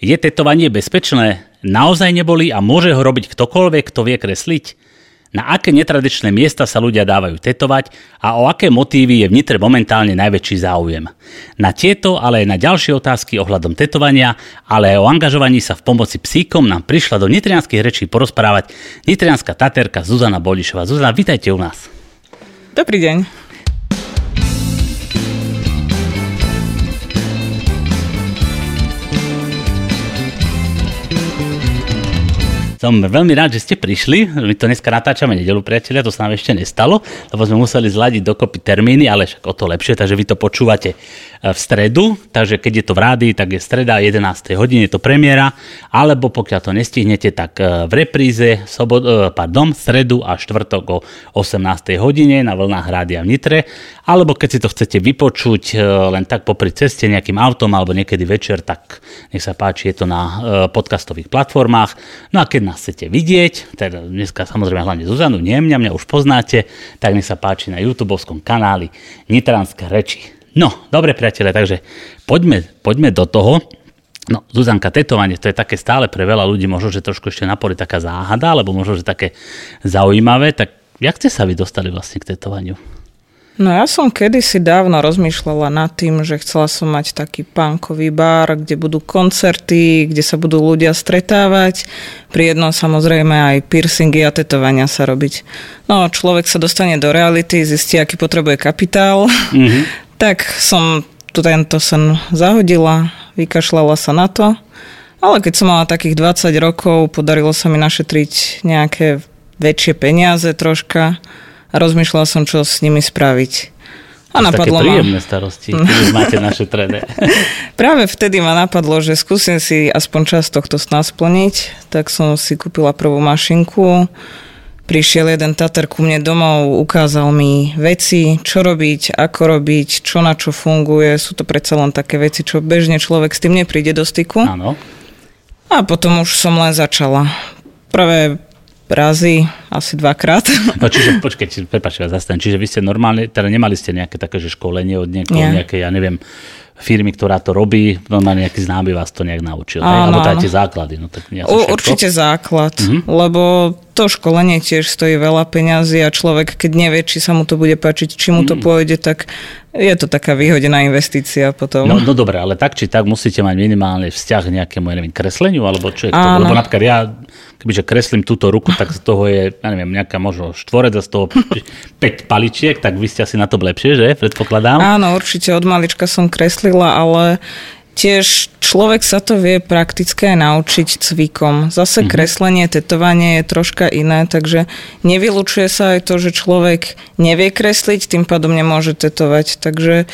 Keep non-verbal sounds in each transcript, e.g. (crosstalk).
Je tetovanie bezpečné? Naozaj neboli a môže ho robiť ktokoľvek, kto vie kresliť? Na aké netradičné miesta sa ľudia dávajú tetovať a o aké motívy je v Nitre momentálne najväčší záujem? Na tieto, ale aj na ďalšie otázky ohľadom tetovania, ale aj o angažovaní sa v pomoci psíkom nám prišla do nitrianských rečí porozprávať nitrianská taterka Zuzana Bolišová. Zuzana, vítajte u nás. Dobrý deň. Som veľmi rád, že ste prišli. My to dneska natáčame nedelu, priatelia, to sa nám ešte nestalo, lebo sme museli zladiť dokopy termíny, ale však o to lepšie, takže vy to počúvate e, v stredu, takže keď je to v rádii, tak je streda 11. hodine, to premiéra, alebo pokiaľ to nestihnete, tak e, v repríze sobot, e, pardon, stredu a štvrtok o 18. hodine na vlnách rádia v Nitre, alebo keď si to chcete vypočuť len tak popri ceste nejakým autom alebo niekedy večer, tak nech sa páči, je to na podcastových platformách. No a keď nás chcete vidieť, teda dneska samozrejme hlavne Zuzanu, nie mňa, mňa už poznáte, tak nech sa páči na youtube kanáli Nitranské reči. No, dobre priateľe, takže poďme, poďme do toho. No, Zuzanka, tetovanie, to je také stále pre veľa ľudí, možno, že trošku ešte napori taká záhada, alebo možno, že také zaujímavé, tak jak ste sa vy dostali vlastne k tetovaniu? No ja som kedysi dávno rozmýšľala nad tým, že chcela som mať taký punkový bar, kde budú koncerty, kde sa budú ľudia stretávať. Pri jednom samozrejme aj piercingy a tetovania sa robiť. No človek sa dostane do reality, zistí, aký potrebuje kapitál. Mm-hmm. (laughs) tak som tu tento sen zahodila, vykašľala sa na to. Ale keď som mala takých 20 rokov, podarilo sa mi našetriť nejaké väčšie peniaze troška a rozmýšľala som, čo s nimi spraviť. A to napadlo také príjemné ma... starosti, keď máte (laughs) naše trené. (laughs) Práve vtedy ma napadlo, že skúsim si aspoň čas tohto sna splniť, tak som si kúpila prvú mašinku, prišiel jeden Tatar ku mne domov, ukázal mi veci, čo robiť, ako robiť, čo na čo funguje. Sú to predsa len také veci, čo bežne človek s tým nepríde do styku. Áno. A potom už som len začala. Prvé razy, asi dvakrát. No čiže, počkajte, prepáčte, zastaň, čiže vy ste normálne, teda nemali ste nejaké také, že školenie od niekoho, Nie. nejaké, ja neviem, firmy, ktorá to robí, normálne nejaký známy vás to nejak naučil. Áno, Alebo teda tie základy. No, tak U, určite základ, mm-hmm. lebo to školenie tiež stojí veľa peňazí a človek, keď nevie, či sa mu to bude páčiť, či mu to mm. pôjde, tak je to taká výhodená investícia potom. No, no dobre, ale tak či tak musíte mať minimálne vzťah k nejakému, ja neviem, kresleniu, alebo čo je to? Lebo napríklad ja kebyže kreslím túto ruku, tak z toho je, ja neviem, nejaká možno štvorec a z toho (laughs) 5 paličiek, tak vy ste asi na to lepšie, že? Predpokladám. Áno, určite od malička som kreslila, ale tiež človek sa to vie prakticky aj naučiť cvikom. Zase mm-hmm. kreslenie, tetovanie je troška iné, takže nevylučuje sa aj to, že človek nevie kresliť, tým pádom nemôže tetovať. Takže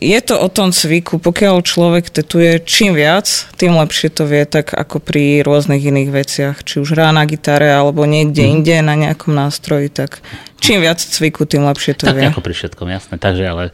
je to o tom cviku. Pokiaľ človek tetuje čím viac, tým lepšie to vie, tak ako pri rôznych iných veciach. Či už hrá na gitare, alebo niekde mm. inde na nejakom nástroji, tak čím viac cviku, tým lepšie to tak vie. ako pri všetkom, jasné. Takže, ale,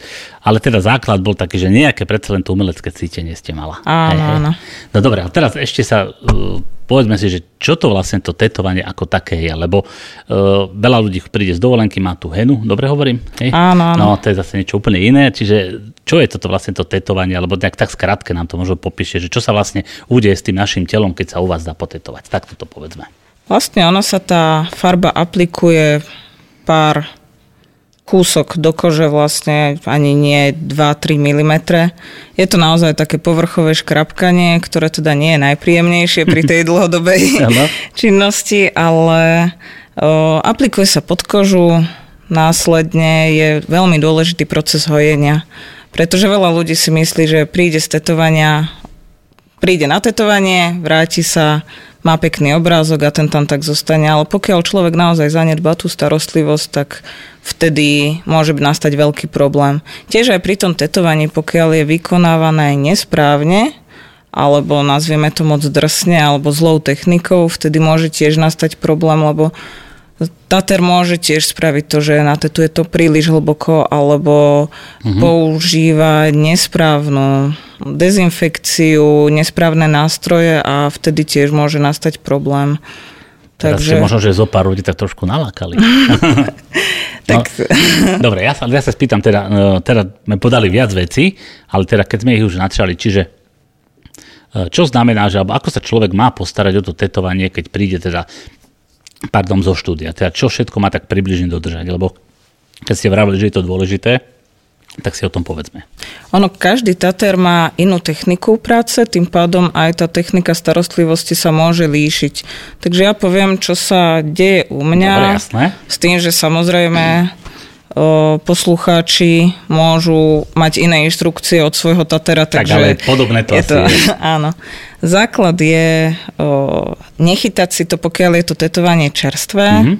ale teda základ bol taký, že nejaké predsa len to umelecké cítenie ste mala. Áno, áno. No dobre, a teraz ešte sa uh, povedzme si, že čo to vlastne to tetovanie ako také je, lebo uh, veľa ľudí príde z dovolenky, má tú henu, dobre hovorím? Hej? Áno, áno. No, to je zase niečo úplne iné, čiže čo je toto vlastne to tetovanie, alebo nejak tak skrátke nám to možno popíše, že čo sa vlastne udeje s tým našim telom, keď sa u vás dá potetovať. Tak to povedzme. Vlastne ona sa tá farba aplikuje pár kúsok do kože vlastne ani nie 2-3 mm. Je to naozaj také povrchové škrapkanie, ktoré teda nie je najpríjemnejšie pri tej (laughs) dlhodobej činnosti, ale o, aplikuje sa pod kožu, následne je veľmi dôležitý proces hojenia. Pretože veľa ľudí si myslí, že príde z tetovania, príde na tetovanie, vráti sa, má pekný obrázok a ten tam tak zostane, ale pokiaľ človek naozaj zanedbá tú starostlivosť, tak vtedy môže nastať veľký problém. Tiež aj pri tom tetovaní, pokiaľ je vykonávané nesprávne, alebo nazvieme to moc drsne, alebo zlou technikou, vtedy môže tiež nastať problém, lebo Tater môže tiež spraviť to, že natetuje to príliš hlboko alebo uh-huh. používa nesprávnu dezinfekciu, nesprávne nástroje a vtedy tiež môže nastať problém. Teraz Takže... možno, že zo pár ľudí tak trošku nalákali. (laughs) tak... no, (laughs) dobre, ja sa, ja sa spýtam, teda, e, teda sme podali viac vecí, ale teda keď sme ich už načali, čiže čo znamená, že alebo ako sa človek má postarať o to tetovanie, keď príde teda pardon, zo štúdia. Teda čo všetko má tak približne dodržať, lebo keď ste vravili, že je to dôležité, tak si o tom povedzme. Ono, každý Tater má inú techniku práce, tým pádom aj tá technika starostlivosti sa môže líšiť. Takže ja poviem, čo sa deje u mňa. Dobre, jasné. S tým, že samozrejme poslucháči môžu mať iné inštrukcie od svojho Tatera. Tak, takže ale podobné to je to, je. (laughs) Áno. Základ je o, nechytať si to, pokiaľ je to tetovanie čerstvé. Mm-hmm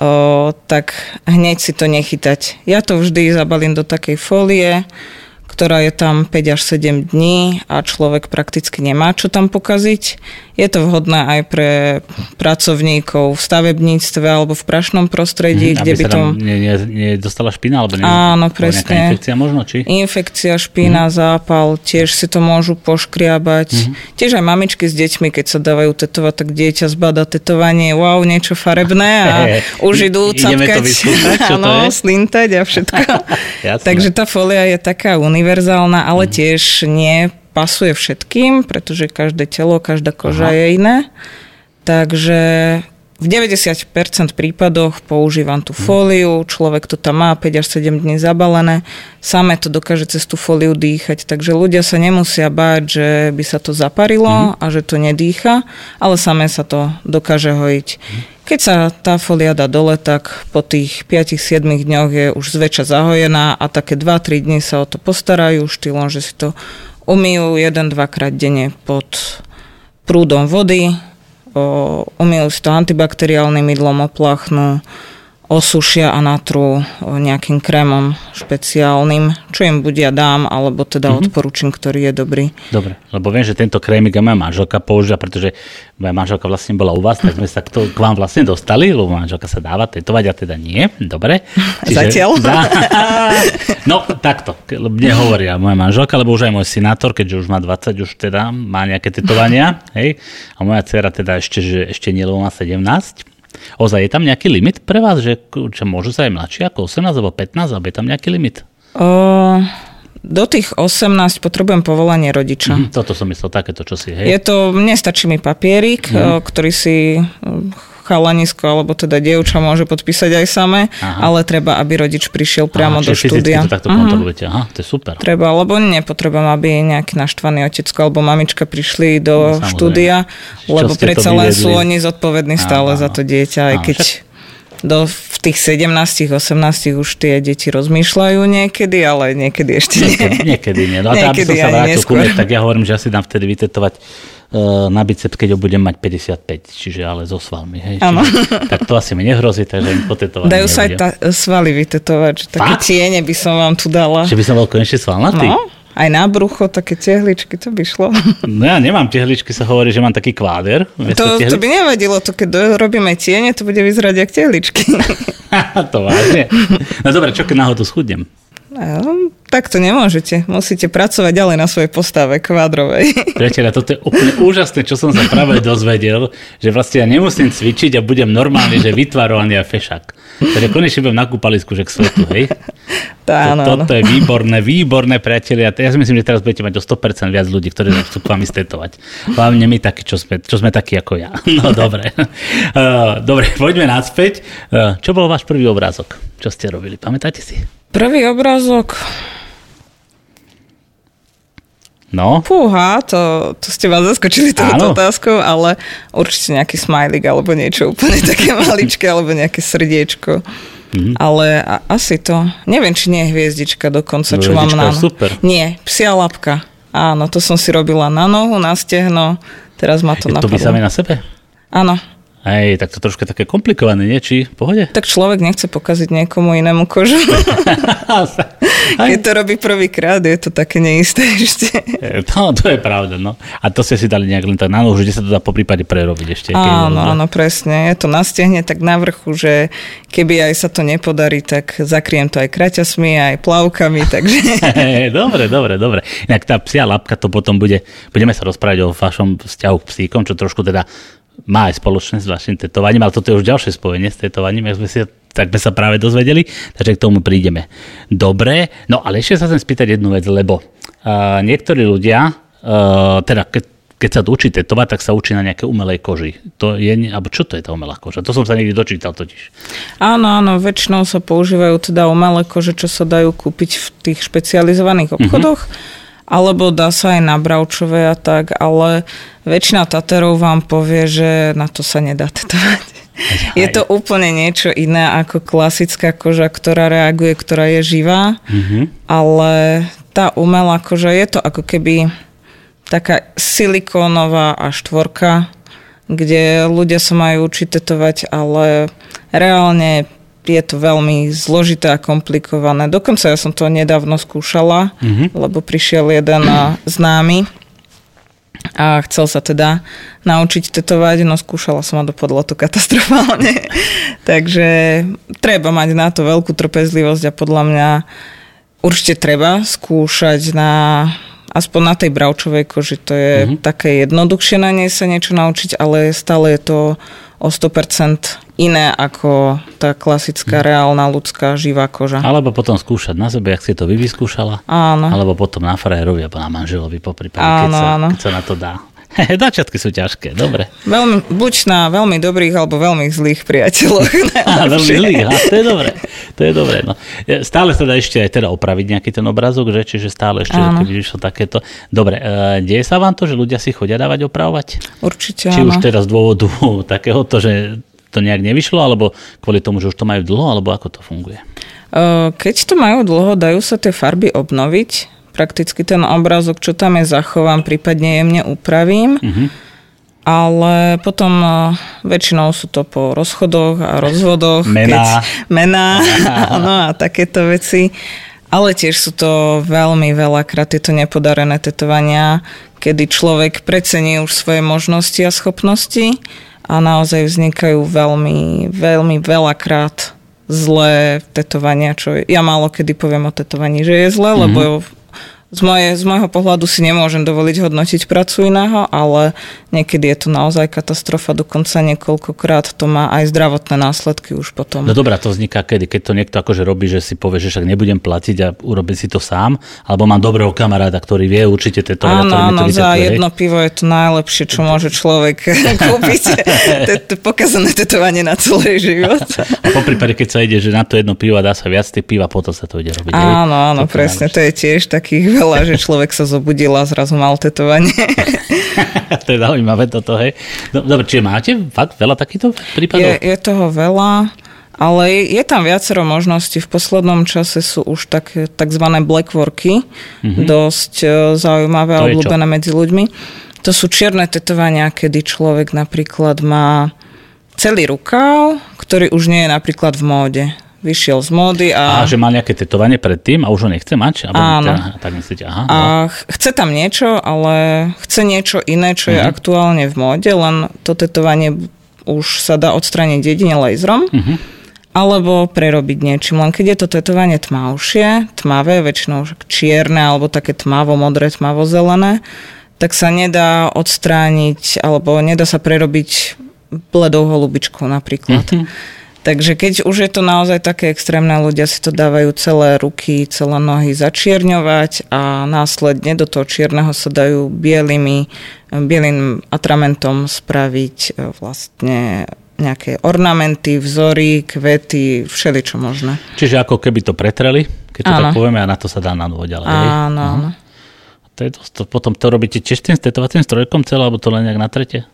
o, tak hneď si to nechytať. Ja to vždy zabalím do takej fólie, ktorá je tam 5 až 7 dní a človek prakticky nemá čo tam pokaziť. Je to vhodné aj pre pracovníkov v stavebníctve alebo v prašnom prostredí, mm, kde by to... nedostala špina? Alebo ne, Áno, presne. infekcia možno? Či? Infekcia, špina, mm. zápal, tiež si to môžu poškriabať. Mm. Tiež aj mamičky s deťmi, keď sa dávajú tetovať, tak dieťa zbada tetovanie, wow, niečo farebné a (laughs) už idú capkať. (laughs) Áno, slintať a všetko. (laughs) Takže tá folia je taká univerzálna, ale mm. tiež nie pasuje všetkým, pretože každé telo, každá koža Aha. je iné. Takže v 90% prípadoch používam tú mhm. fóliu, človek to tam má 5 až 7 dní zabalené, samé to dokáže cez tú fóliu dýchať, takže ľudia sa nemusia báť, že by sa to zaparilo mm. a že to nedýcha, ale samé sa to dokáže hojiť. Mm. Keď sa tá folia dá dole, tak po tých 5-7 dňoch je už zväčša zahojená a také 2-3 dní sa o to postarajú štýlom, že si to umýjú jeden, dvakrát denne pod prúdom vody, umýjú si to antibakteriálnym mydlom, opláchnú, osušia a natrú nejakým krémom špeciálnym, čo im buď ja dám, alebo teda mm-hmm. odporúčam, ktorý je dobrý. Dobre, lebo viem, že tento krémik moja manželka používa, pretože moja manželka vlastne bola u vás, tak sme sa k, to, k vám vlastne dostali, lebo manželka sa dáva tetovať a teda nie. Dobre. (laughs) Čiže, Zatiaľ? Dá, (laughs) no takto, nehovoria moja manželka, lebo už aj môj synátor, keďže už má 20, už teda má nejaké tetovania, hej, a moja dcera teda ešte, že ešte nie, lebo má 17, Ozaj je tam nejaký limit pre vás, že čo môžu sa aj mladšie ako 18 alebo 15, alebo je tam nejaký limit? O, do tých 18 potrebujem povolanie rodiča. Mm, toto som myslel, takéto čo si, hej? Je to, nestačí mi papierik, mm. ktorý si chalanisko alebo teda dievča môže podpísať aj samé, Aha. ale treba, aby rodič prišiel priamo Aha, do štúdia. to takto uh-huh. kontrolujete. Aha, to je super. Treba, lebo nepotrebujem, aby nejaký naštvaný otecko alebo mamička prišli do no, štúdia, lebo predsa len sú oni zodpovední stále Aha. za to dieťa, aj keď však do, v tých 17, 18 už tie deti rozmýšľajú niekedy, ale niekedy ešte nie. Niekedy, niekedy nie. No a niekedy aby som sa vrátil ku tak ja hovorím, že asi dám vtedy vytetovať na biceps, keď ho budem mať 55, čiže ale so svalmi. Hej. Čiže, tak to asi mi nehrozí, takže im potetovať Dajú sa aj ta, svaly vytetovať, také Fakt? tiene by som vám tu dala. Že by som bol konečne svalnatý? No, aj na brucho, také tehličky, to by šlo. (laughs) No ja nemám tehličky, sa hovorí, že mám taký kváder. To, to by nevadilo, to keď robíme tiene, to bude vyzerať jak tehličky. (laughs) to vážne. No dobre, čo keď náhodou schudnem? No, tak to nemôžete. Musíte pracovať ďalej na svojej postave kvádrovej. (laughs) Priateľa, toto je úplne úžasné, čo som sa práve dozvedel, že vlastne ja nemusím cvičiť a budem normálne, že vytvarovaný a fešak. Takže konečne budem na kúpalisku, že k svetu, hej? (laughs) Tá, áno, Toto je výborné, výborné, priatelia. Ja si myslím, že teraz budete mať o 100% viac ľudí, ktorí chcú k vám stetovať. Hlavne my takí, čo sme, čo sme takí ako ja. (laughs) No dobre. Uh, dobre, poďme naspäť. Uh, čo bol váš prvý obrázok? Čo ste robili? Pamätáte si? Prvý obrázok... No. Fúha, to, to ste vás zaskočili touto otázkou, ale určite nejaký smajlik alebo niečo úplne (laughs) také maličké, alebo nejaké srdiečko. Mm-hmm. Ale a, asi to, neviem, či nie je hviezdička dokonca, čo mám na super. Nie, psia lapka. Áno, to som si robila na nohu, na stehno, teraz ma to je napadlo. to vy na sebe? Áno. Hej, tak to troška také komplikované, nie? Či v pohode? Tak človek nechce pokaziť niekomu inému kožu. (laughs) Keď to robí prvýkrát, je to také neisté ešte. (laughs) No, to je pravda, no. A to ste si dali nejak len tak na nohu, že sa to dá po prípade prerobiť ešte. Áno, áno, presne. Je to na stehne tak na vrchu, že keby aj sa to nepodarí, tak zakriem to aj kraťasmi, aj plavkami, takže... (laughs) dobre, dobre, dobre. Inak tá psia lapka to potom bude, budeme sa rozprávať o vašom vzťahu k psíkom, čo trošku teda má aj spoločné s vašim tetovaním, ale toto je už ďalšie spojenie s tetovaním, ak sme si tak sme sa práve dozvedeli, takže k tomu prídeme. Dobre, no ale ešte sa chcem spýtať jednu vec, lebo uh, niektorí ľudia, uh, teda keď keď sa učí tetovať, tak sa učí na nejaké umelej koži. To je, alebo čo to je tá umelá koža? To som sa niekdy dočítal totiž. Áno, áno, väčšinou sa používajú teda umelé kože, čo sa dajú kúpiť v tých špecializovaných obchodoch. Uh-huh alebo dá sa aj na bravčové a tak, ale väčšina Taterov vám povie, že na to sa nedá tetovať. Je to úplne niečo iné ako klasická koža, ktorá reaguje, ktorá je živá, mm-hmm. ale tá umelá koža je to ako keby taká silikónová a štvorka, kde ľudia sa majú učiť tetovať, ale reálne je to veľmi zložité a komplikované. Dokonca ja som to nedávno skúšala, mm-hmm. lebo prišiel jeden známy a chcel sa teda naučiť tetovať, no skúšala som a dopadlo to katastrofálne. (laughs) Takže treba mať na to veľkú trpezlivosť a podľa mňa určite treba skúšať na aspoň na tej bravčovej koži, to je mm-hmm. také jednoduchšie na nej sa niečo naučiť, ale stále je to o 100% iné ako tá klasická, mm. reálna, ľudská, živá koža. Alebo potom skúšať na sebe, ak si to vy vyskúšala. Áno. Alebo potom na frajerovi alebo na manželovi po prípade, keď, sa, keď sa na to dá. (laughs) Začiatky sú ťažké, dobre. Veľmi, buď na veľmi dobrých alebo veľmi zlých priateľoch. (laughs) Á, veľmi zlých, á, to je dobré. To je dobré. No. Stále sa dá ešte aj teda opraviť nejaký ten obrazok, že? čiže stále ešte, keď vyšlo takéto. Dobre, e, deje sa vám to, že ľudia si chodia dávať opravovať? Určite Či áno. už teraz z dôvodu (laughs) takéhoto, že to nejak nevyšlo, alebo kvôli tomu, že už to majú dlho, alebo ako to funguje? E, keď to majú dlho, dajú sa tie farby obnoviť prakticky ten obrázok, čo tam je, zachovám, prípadne jemne upravím. Uh-huh. Ale potom uh, väčšinou sú to po rozchodoch a rozvodoch. Mená. Keď, mená, (laughs) (laughs) áno, a takéto veci. Ale tiež sú to veľmi veľakrát tieto nepodarené tetovania, kedy človek precení už svoje možnosti a schopnosti a naozaj vznikajú veľmi, veľmi veľakrát zlé tetovania, čo ja málo kedy poviem o tetovaní, že je zlé, mm-hmm. lebo z, moje, z môjho pohľadu si nemôžem dovoliť hodnotiť prácu iného, ale niekedy je to naozaj katastrofa, dokonca niekoľkokrát to má aj zdravotné následky už potom. No dobrá, to vzniká kedy? Keď to niekto akože robí, že si povie, že však nebudem platiť a urobiť si to sám, alebo mám dobrého kamaráda, ktorý vie určite tieto Áno, áno, za jedno pivo je to najlepšie, čo môže človek (laughs) kúpiť. pokazané tetovanie na celý život. a po prípade, keď sa ide, že na to jedno pivo dá sa viac tých piva, potom sa to ide robiť. Áno, áno, presne, to je tiež takých veľa, že človek sa zobudil a zrazu mal tetovanie. (laughs) to je zaujímavé toto, hej. Dobre, čiže máte fakt veľa takýchto prípadov? Je, je toho veľa. Ale je tam viacero možností. V poslednom čase sú už tak, tzv. blackworky, mm-hmm. dosť e, zaujímavé a obľúbené medzi ľuďmi. To sú čierne tetovania, kedy človek napríklad má celý rukav, ktorý už nie je napríklad v móde vyšiel z módy a... A že mal nejaké tetovanie predtým a už ho nechce mať? Alebo Áno. Teda, tak myslíte, aha. A no. chce tam niečo, ale chce niečo iné, čo je uh-huh. aktuálne v móde, len to tetovanie už sa dá odstrániť jedine laserom. Uh-huh alebo prerobiť niečím. Len keď je to tetovanie tmavšie, tmavé, väčšinou čierne alebo také tmavo-modré, tmavo-zelené, tak sa nedá odstrániť alebo nedá sa prerobiť bledou holubičkou napríklad. Uh-huh. Takže keď už je to naozaj také extrémne, ľudia si to dávajú celé ruky, celé nohy začierňovať a následne do toho čierneho sa dajú bielými, bielým atramentom spraviť e, vlastne nejaké ornamenty, vzory, kvety, všeličo možné. Čiže ako keby to pretreli, keď to Áno. tak povieme a na to sa dá nadôť ďalej. Áno, áno. To je dosť, to, potom to robíte tiež tým stetovacím strojkom celé, alebo to len nejak natrete?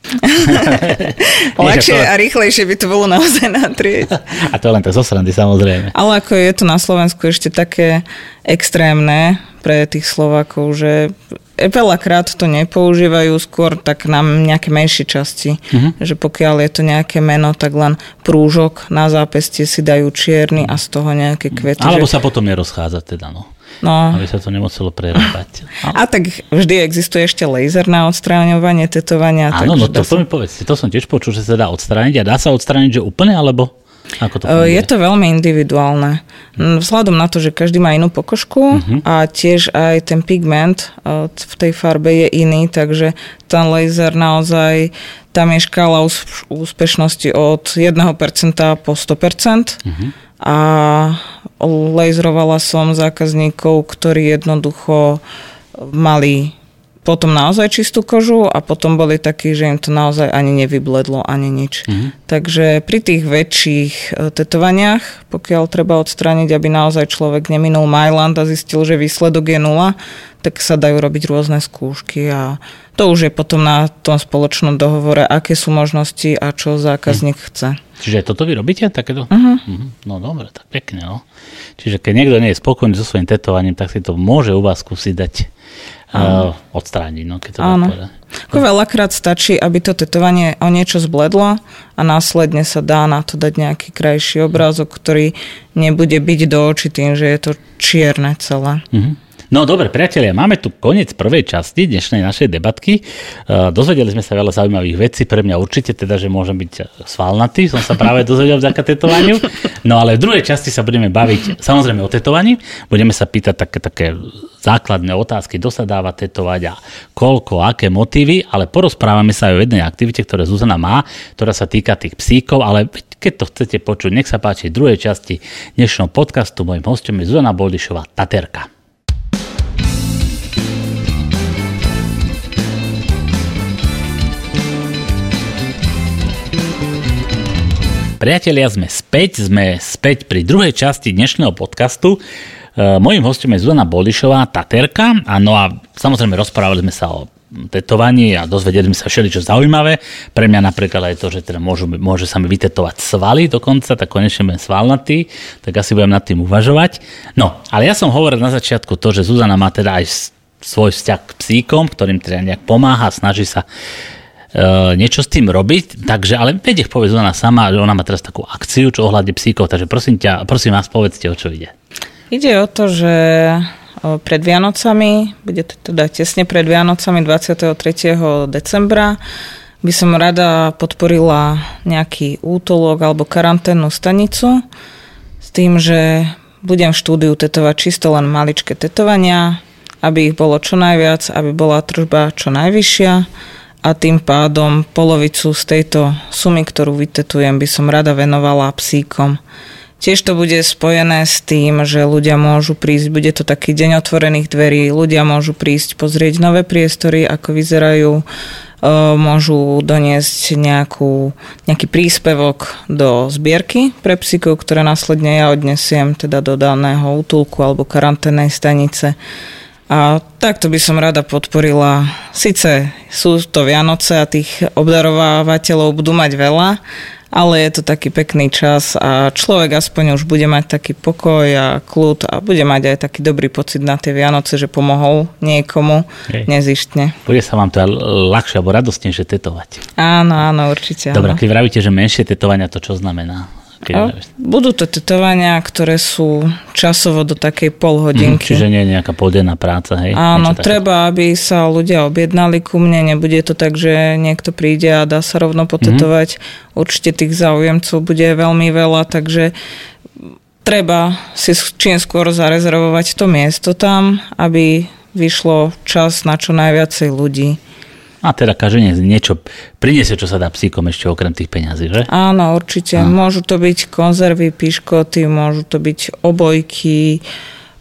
Ľahšie (laughs) a rýchlejšie by to bolo naozaj natrieť. (laughs) a to len tak zo srandy, samozrejme. Ale ako je to na Slovensku ešte také extrémne pre tých Slovákov, že veľakrát to nepoužívajú skôr tak na nejaké menšie časti. Uh-huh. Že pokiaľ je to nejaké meno, tak len prúžok na zápestie si dajú čierny a z toho nejaké kvety. Alebo že... sa potom nerozchádza teda, no. No. Aby sa to nemuselo prerábať. A tak vždy existuje ešte laser na odstráňovanie tetovania. Áno, no to, sa... mi povedzte, to som tiež počul, že sa dá odstrániť a dá sa odstrániť, že úplne, alebo ako to Je to veľmi individuálne. Vzhľadom na to, že každý má inú pokožku uh-huh. a tiež aj ten pigment v tej farbe je iný, takže ten laser naozaj, tam je škála úspešnosti od 1% po 100%. Uh-huh a laserovala som zákazníkov, ktorí jednoducho mali potom naozaj čistú kožu a potom boli takí, že im to naozaj ani nevybledlo, ani nič. Mm-hmm. Takže pri tých väčších e, tetovaniach, pokiaľ treba odstrániť, aby naozaj človek neminul Mailand a zistil, že výsledok je nula, tak sa dajú robiť rôzne skúšky a to už je potom na tom spoločnom dohovore, aké sú možnosti a čo zákazník mm. chce. Čiže toto vy robíte? Takéto? Uh-huh. Uh-huh. No dobre, tak pekne. No. Čiže keď niekto nie je spokojný so svojím tetovaním, tak si to môže u vás skúsiť dať uh, odstrániť. No, keď to Áno. Ako veľakrát stačí, aby to tetovanie o niečo zbledlo a následne sa dá na to dať nejaký krajší obrázok, ktorý nebude byť do očí tým, že je to čierne celé. Uh-huh. No dobre, priatelia, máme tu koniec prvej časti dnešnej našej debatky. Uh, dozvedeli sme sa veľa zaujímavých vecí, pre mňa určite teda, že môžem byť svalnatý, som sa práve dozvedel vďaka tetovaniu. No ale v druhej časti sa budeme baviť samozrejme o tetovaní, budeme sa pýtať také, také základné otázky, kto sa dáva tetovať a koľko, aké motívy, ale porozprávame sa aj o jednej aktivite, ktoré Zuzana má, ktorá sa týka tých psíkov, ale keď to chcete počuť, nech sa páči v druhej časti dnešného podcastu. Mojím hostom je Zuzana Boldišová, Taterka. Priatelia, sme späť, sme späť pri druhej časti dnešného podcastu. E, mojím hostom je Zuzana Bolišová, Taterka. A no a samozrejme rozprávali sme sa o tetovaní a dozvedeli sme sa všeličo zaujímavé. Pre mňa napríklad aj to, že teda môžu, môže sa mi vytetovať svaly dokonca, tak konečne budem svalnatý, tak asi budem nad tým uvažovať. No, ale ja som hovoril na začiatku to, že Zuzana má teda aj svoj vzťah k psíkom, ktorým teda nejak pomáha, snaží sa niečo s tým robiť, takže, ale vedech povie ona sama, že ona má teraz takú akciu, čo ohľadne psíkov, takže prosím ťa, prosím vás, povedzte, o čo ide. Ide o to, že pred Vianocami, bude to teda tesne pred Vianocami 23. decembra, by som rada podporila nejaký útolok alebo karanténnu stanicu s tým, že budem v štúdiu tetovať čisto len maličké tetovania, aby ich bolo čo najviac, aby bola tržba čo najvyššia a tým pádom polovicu z tejto sumy, ktorú vytetujem, by som rada venovala psíkom. Tiež to bude spojené s tým, že ľudia môžu prísť, bude to taký deň otvorených dverí, ľudia môžu prísť pozrieť nové priestory, ako vyzerajú, e, môžu doniesť nejakú, nejaký príspevok do zbierky pre psíkov, ktoré následne ja odnesiem teda do daného útulku alebo karanténnej stanice. A takto by som rada podporila. Sice sú to Vianoce a tých obdarovávateľov budú mať veľa, ale je to taký pekný čas a človek aspoň už bude mať taký pokoj a kľud a bude mať aj taký dobrý pocit na tie Vianoce, že pomohol niekomu Hej. nezištne. Bude sa vám to ľahšie alebo radostnejšie tetovať. Áno, áno, určite. Dobre, keď vravíte, že menšie tetovania, to čo znamená? Budú to tetovania, ktoré sú časovo do takej polhodinky. Mm, čiže nie je nejaká poldenná práca, hej? Áno, treba, aby sa ľudia objednali ku mne. Nebude to tak, že niekto príde a dá sa rovno potetovať. Mm. Určite tých záujemcov bude veľmi veľa, takže treba si čím skôr zarezervovať to miesto tam, aby vyšlo čas na čo najviacej ľudí. A teda každý niečo priniesie, čo sa dá psíkom ešte okrem tých peňazí, že? Áno, určite. A. Môžu to byť konzervy, piškoty, môžu to byť obojky,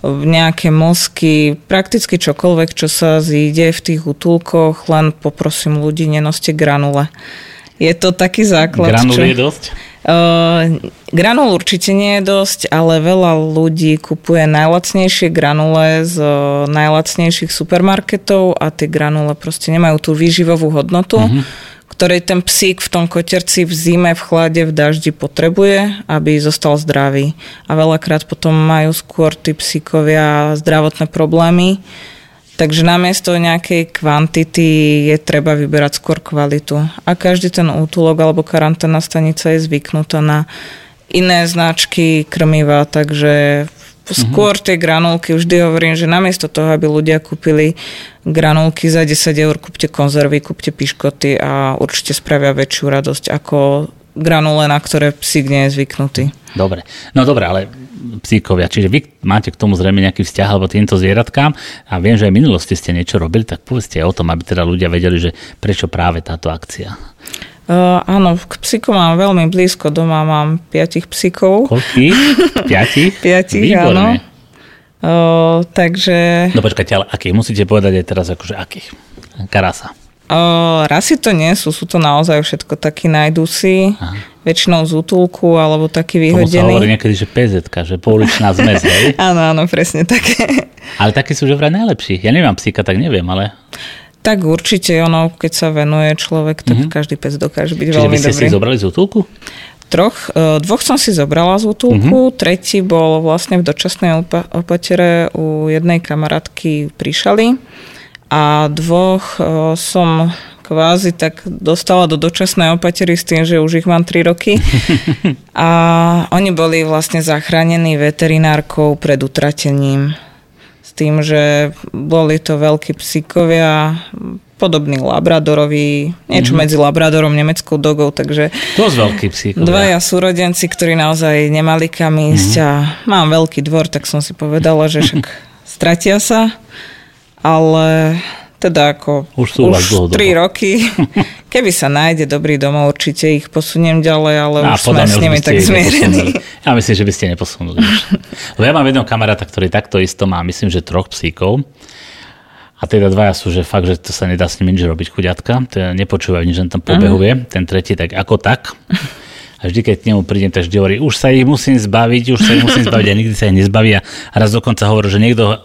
nejaké mosky, prakticky čokoľvek, čo sa zíde v tých útulkoch, len poprosím ľudí, nenoste granule. Je to taký základ. Granule čo... je dosť? Uh, granul určite nie je dosť, ale veľa ľudí kupuje najlacnejšie granule z uh, najlacnejších supermarketov a tie granule proste nemajú tú výživovú hodnotu, uh-huh. ktorej ten psík v tom koterci v zime, v chlade, v daždi potrebuje, aby zostal zdravý. A veľakrát potom majú skôr tí psíkovia zdravotné problémy, Takže namiesto nejakej kvantity je treba vyberať skôr kvalitu. A každý ten útulok alebo karanténna stanica je zvyknutá na iné značky krmiva, takže skôr tie granulky, vždy hovorím, že namiesto toho, aby ľudia kúpili granulky za 10 eur, kúpte konzervy, kúpte piškoty a určite spravia väčšiu radosť ako granule, na ktoré psík nie je zvyknutý. Dobre, no dobre, ale psíkovia. Čiže vy máte k tomu zrejme nejaký vzťah alebo týmto zvieratkám a viem, že aj v minulosti ste niečo robili, tak povedzte o tom, aby teda ľudia vedeli, že prečo práve táto akcia. Uh, áno, k psíkom mám veľmi blízko. Doma mám piatich psíkov. Koľkých? (laughs) Piatich? piatich, Výborné. áno. Uh, takže... No počkajte, ale akých? Musíte povedať aj teraz akože akých. karasa? O, rasy to nie sú, sú to naozaj všetko takí najdusí, väčšinou z útulku alebo taký Tomu sa hovorí niekedy, že PZ, že pouličná zmes, (laughs) hej? Áno, áno, presne také. Ale takí sú že vraj najlepší. Ja nemám psíka, tak neviem, ale... Tak určite ono, keď sa venuje človek, tak každý pec dokáže byť. Čiže veľmi vy ste dobrý. si zobrali z útulku? Troch, e, dvoch som si zobrala z útulku, Mhm. tretí bol vlastne v dočasnej opa- opatere u jednej kamarátky pri Šali a dvoch e, som kvázi tak dostala do dočasnej opatery s tým, že už ich mám 3 roky. (laughs) A oni boli vlastne zachránení veterinárkou pred utratením. Tým, že boli to veľkí psíkovia, podobný labradorovi, niečo medzi labradorom, nemeckou dogou, takže Dosť veľký psík. Dvaja súrodenci, ktorí naozaj nemali kam ísť a mám veľký dvor, tak som si povedala, že však (laughs) stratia sa, ale teda ako Už sú u vás dlhodobo. 3 roky, (laughs) keby sa nájde dobrý domov, určite ich posuniem ďalej, ale No, už sme s už nimi tak zmierení. Ja myslím, že by ste neposunuli. už. Lebo ja mám jedného kamaráta, ktorý takto isto má, myslím, že troch psíkov. A teda dvaja sú, že fakt, že to sa nedá s ním nič robiť, chuďatka. Teda nepočúvajú nič, len tam pobehuje. Ten tretí tak ako tak. A vždy, keď k nemu prídem, tak vždy hovorí, už sa ich musím zbaviť, už sa ich musím zbaviť a nikdy sa ich nezbaví. A raz dokonca hovorí, že niekto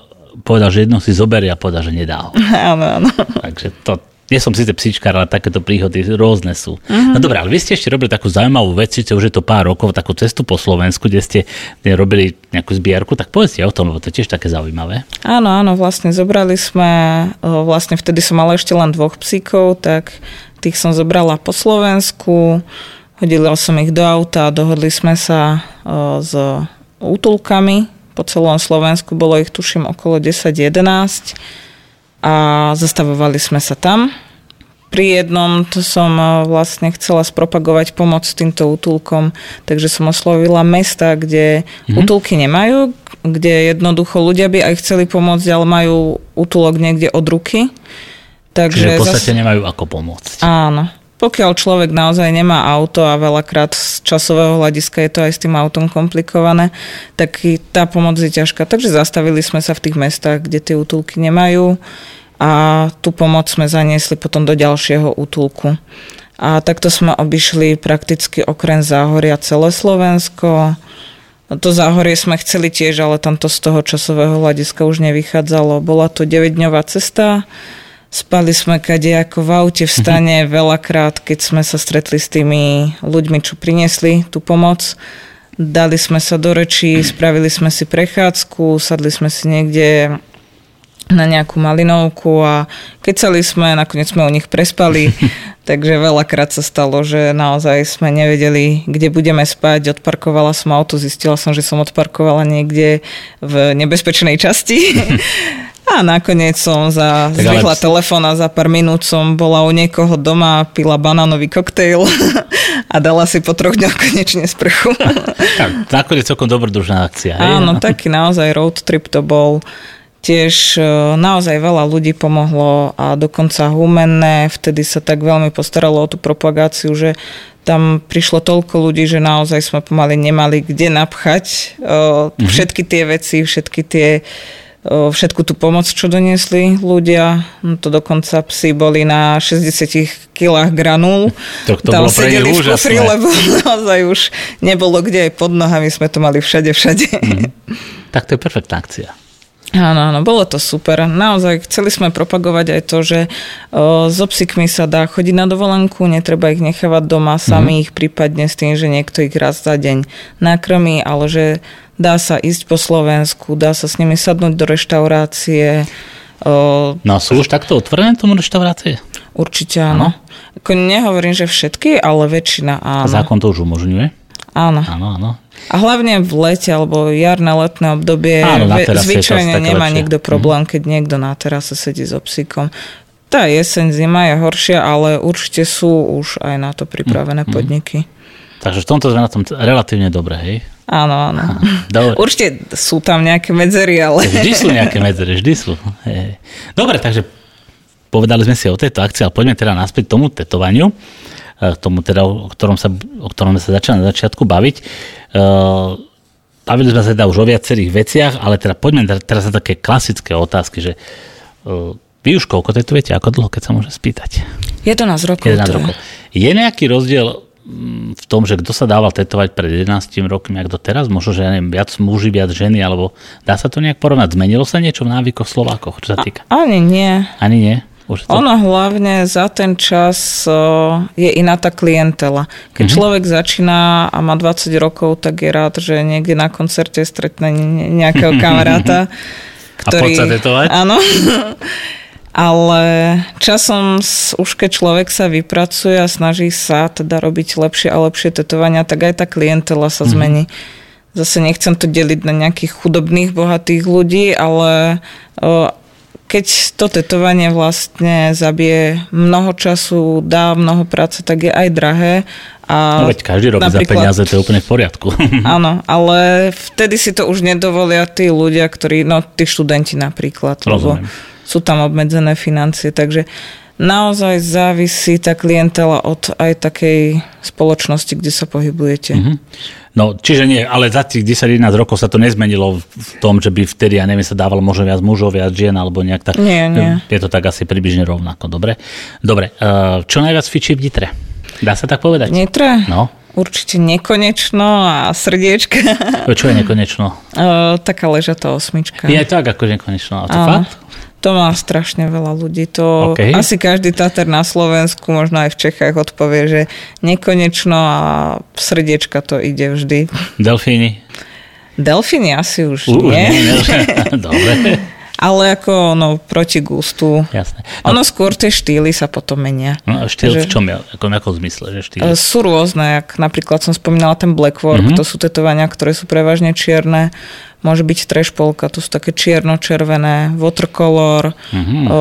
povedal, že jedno si zoberie a povedal, že nedá ho. (laughs) Áno, áno. Takže to, nie som síce psíčkar, ale takéto príhody rôzne sú. Uh-huh. No dobré, ale vy ste ešte robili takú zaujímavú vec, síce už je to pár rokov, takú cestu po Slovensku, kde ste robili nejakú zbierku, tak povedzte o tom, lebo to je tiež také zaujímavé. Áno, áno, vlastne zobrali sme, vlastne vtedy som mala ešte len dvoch psíkov, tak tých som zobrala po Slovensku, hodila som ich do auta, dohodli sme sa s útulkami po celom Slovensku, bolo ich tuším okolo 10-11 a zastavovali sme sa tam. Pri jednom to som e, vlastne chcela spropagovať pomoc týmto útulkom, takže som oslovila mesta, kde mm-hmm. útulky nemajú, kde jednoducho ľudia by aj chceli pomôcť, ale majú útulok niekde od ruky. Čiže v podstate nemajú ako pomôcť. Áno. Pokiaľ človek naozaj nemá auto a veľakrát z časového hľadiska je to aj s tým autom komplikované, tak tá pomoc je ťažká. Takže zastavili sme sa v tých mestách, kde tie útulky nemajú a tú pomoc sme zaniesli potom do ďalšieho útulku. A takto sme obišli prakticky okrem Záhoria celé Slovensko. To Záhorie sme chceli tiež, ale tamto z toho časového hľadiska už nevychádzalo. Bola to 9-dňová cesta, Spali sme kade ako v aute v stane veľakrát, keď sme sa stretli s tými ľuďmi, čo priniesli tú pomoc. Dali sme sa do rečí, spravili sme si prechádzku, sadli sme si niekde na nejakú malinovku a kecali sme, nakoniec sme u nich prespali, (laughs) takže veľakrát sa stalo, že naozaj sme nevedeli, kde budeme spať. Odparkovala som auto, zistila som, že som odparkovala niekde v nebezpečnej časti. (laughs) A nakoniec som za, Tak ale- telefón a za pár minút som bola u niekoho doma, pila banánový koktejl (laughs) a dala si po troch dňoch konečne sprchu. (laughs) Tak, nakoniec celkom dobrodružná akcia. Áno, taký naozaj road trip to bol. Tiež e, naozaj veľa ľudí pomohlo a dokonca Humenné vtedy sa tak veľmi postaralo o tú propagáciu, že tam prišlo toľko ľudí, že naozaj sme pomaly nemali kde napchať mm-hmm. všetky tie veci, všetky tie o, všetku tú pomoc, čo doniesli ľudia. No to dokonca psi boli na 60 kilách granul. To- to Tam bolo sedeli v kufri, lebo (laughs) naozaj už nebolo kde aj pod nohami, sme to mali všade, všade. Tak to je perfektná akcia. Áno, áno, bolo to super. Naozaj chceli sme propagovať aj to, že o, so psíkmi sa dá chodiť na dovolenku, netreba ich nechávať doma, sami ich prípadne s tým, že niekto ich raz za deň nakrmí, ale že dá sa ísť po Slovensku, dá sa s nimi sadnúť do reštaurácie. No a sú už takto otvorené tomu reštaurácie? určite áno. Ako nehovorím, že všetky, ale väčšina A áno. zákon to už umožňuje? Áno. Áno, áno. A hlavne v lete alebo jarné letné obdobie Áno, ve- zvyčajne nemá lepšie. nikto problém, keď niekto na terase sedí so psíkom. Tá jeseň, zima je horšia, ale určite sú už aj na to pripravené Mhm. podniky. Takže v tomto sme na tom relatívne dobre, hej? Áno, áno. Dobre. Určite sú tam nejaké medzery, ale... Vždy sú nejaké medzery, vždy sú. Dobre, takže povedali sme si o tejto akcii, ale poďme teda naspäť tomu tetovaniu, e, tomu teda, o ktorom sa, o ktorom sa začali na začiatku baviť. E, Bavili sme sa teda už o viacerých veciach, ale teda poďme teda- teraz na také klasické otázky, že e, Vy už koľko tetujete? Ako dlho, keď sa môže spýtať? 11 rokov. 11 rokov. Je nejaký rozdiel v tom, že kto sa dával tetovať pred 11 rokmi, ako teraz, možno, že ja neviem, viac muži, viac ženy, alebo dá sa to nejak porovnať? Zmenilo sa niečo v návykoch Slovákoch, čo sa týka? A, ani nie. Ani nie? Už to... Ono hlavne za ten čas je iná tá klientela. Keď mm-hmm. človek začína a má 20 rokov, tak je rád, že niekde na koncerte stretne nejakého kamaráta, ktorý... (laughs) A poď sa tetovať? Áno. (laughs) Ale časom už keď človek sa vypracuje a snaží sa teda robiť lepšie a lepšie tetovania, tak aj tá klientela sa mm-hmm. zmení. Zase nechcem to deliť na nejakých chudobných, bohatých ľudí, ale keď to tetovanie vlastne zabije mnoho času, dá mnoho práce, tak je aj drahé. A no veď každý robí za peniaze, to je úplne v poriadku. (laughs) Áno, ale vtedy si to už nedovolia tí ľudia, ktorí, no tí študenti napríklad. Rozumiem. Lebo sú tam obmedzené financie, takže naozaj závisí tá klientela od aj takej spoločnosti, kde sa pohybujete. Mm-hmm. No, čiže nie, ale za tých 10-11 rokov sa to nezmenilo v tom, že by vtedy, ja neviem, sa dávalo možno viac mužov, viac žien, alebo nejak tak. Nie, nie. Je to tak asi približne rovnako, dobre? Dobre, uh, čo najviac fičí v Nitre? Dá sa tak povedať? Nitre? No. Určite nekonečno a srdiečka. Čo je nekonečno? Uh, taká ležatá osmička. Je tak ako nekonečno, a to fakt? To má strašne veľa ľudí. To Okay. asi každý Tater na Slovensku, možno aj v Čechách odpovie, že nekonečno a srdiečka to ide vždy. Delfíny? Delfíny asi už U- už nie. nie, (laughs) Dobre, Ale ako no, proti gustu. jasné. No, Ono skôr tie štýly sa potom menia. no, štýl že- v čom je? Ako, v akom zmysle, že štýl? E, Sú rôzne, jak napríklad som spomínala ten blackwork, Mhm. mm-hmm. to sú tetovania, ktoré sú prevažne čierne. Môže byť trešpolka, to sú také čierno-červené, watercolor, Mhm. o,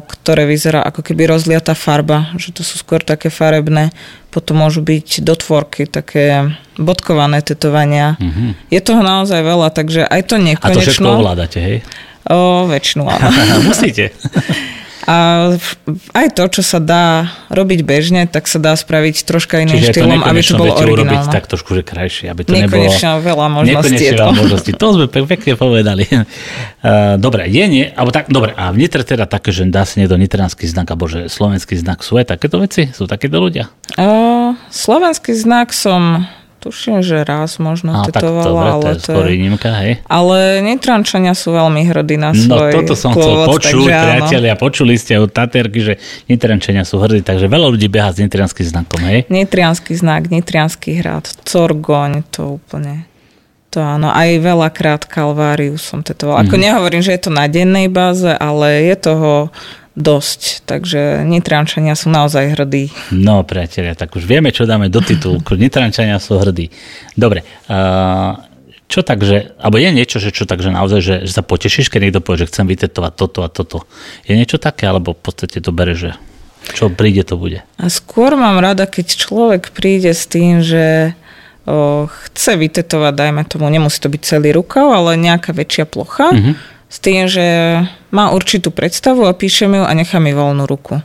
ktoré vyzerá ako keby rozliatá farba, že to sú skôr také farebné. Potom môžu byť dotvorky, také bodkované tetovania. Mhm. Je toho naozaj veľa, takže aj to A to všetko nekonečno. ovládate, hej? o, väčšinu, áno. (laughs) Musíte. (laughs) A aj to, čo sa dá robiť bežne, tak sa dá spraviť troška iným Čiže je to štýlom, aby to bolo viete urobiť originálne. tak trošku, že krajšie, aby to nebolo... Nekonečne veľa možností Nekonečne to. veľa možností. To sme pe- pekne povedali. (laughs) Uh, dobre, je nie, alebo tak, dobre, a v Nitre teda také, že dá si niekto nitranský znak, alebo že slovenský znak sú aj takéto veci? Sú takéto ľudia? O, slovenský znak som tuším, že raz možno A tak tetovala, dobre, to ale je skôr výnimka, hej? Ale Nitrančania sú veľmi hrdí na No svoj toto som chcel pôvod, počuť, takže áno. priatelia, počuli ste od Taterky, že Nitrančania sú hrdí, takže veľa ľudí beha s nitranským znakom, hej? Nitrianský znak, Nitrianský hrad, Corgoň, to úplne... To áno, aj veľakrát Kalváriu som tetovala. Ako Mhm. nehovorím, že je to na dennej báze, ale je toho dosť. Takže Nitriančania sú naozaj hrdí. No, priatelia, tak už vieme, čo dáme do titulku. Nitrančania sú hrdí. Dobre, uh, čo tak, že, alebo je niečo, že čo tak, že naozaj, že, že sa potešíš, keď niekto povie, že chcem vytetovať toto a toto. Je niečo také, alebo v podstate to bere, že čo príde, to bude. A skôr mám rada, keď človek príde s tým, že o, chce vytetovať, dajme tomu, nemusí to byť celý rukav, ale nejaká väčšia plocha, Mhm. S tým, že má určitú predstavu a píšem ju a nechá mi voľnú ruku.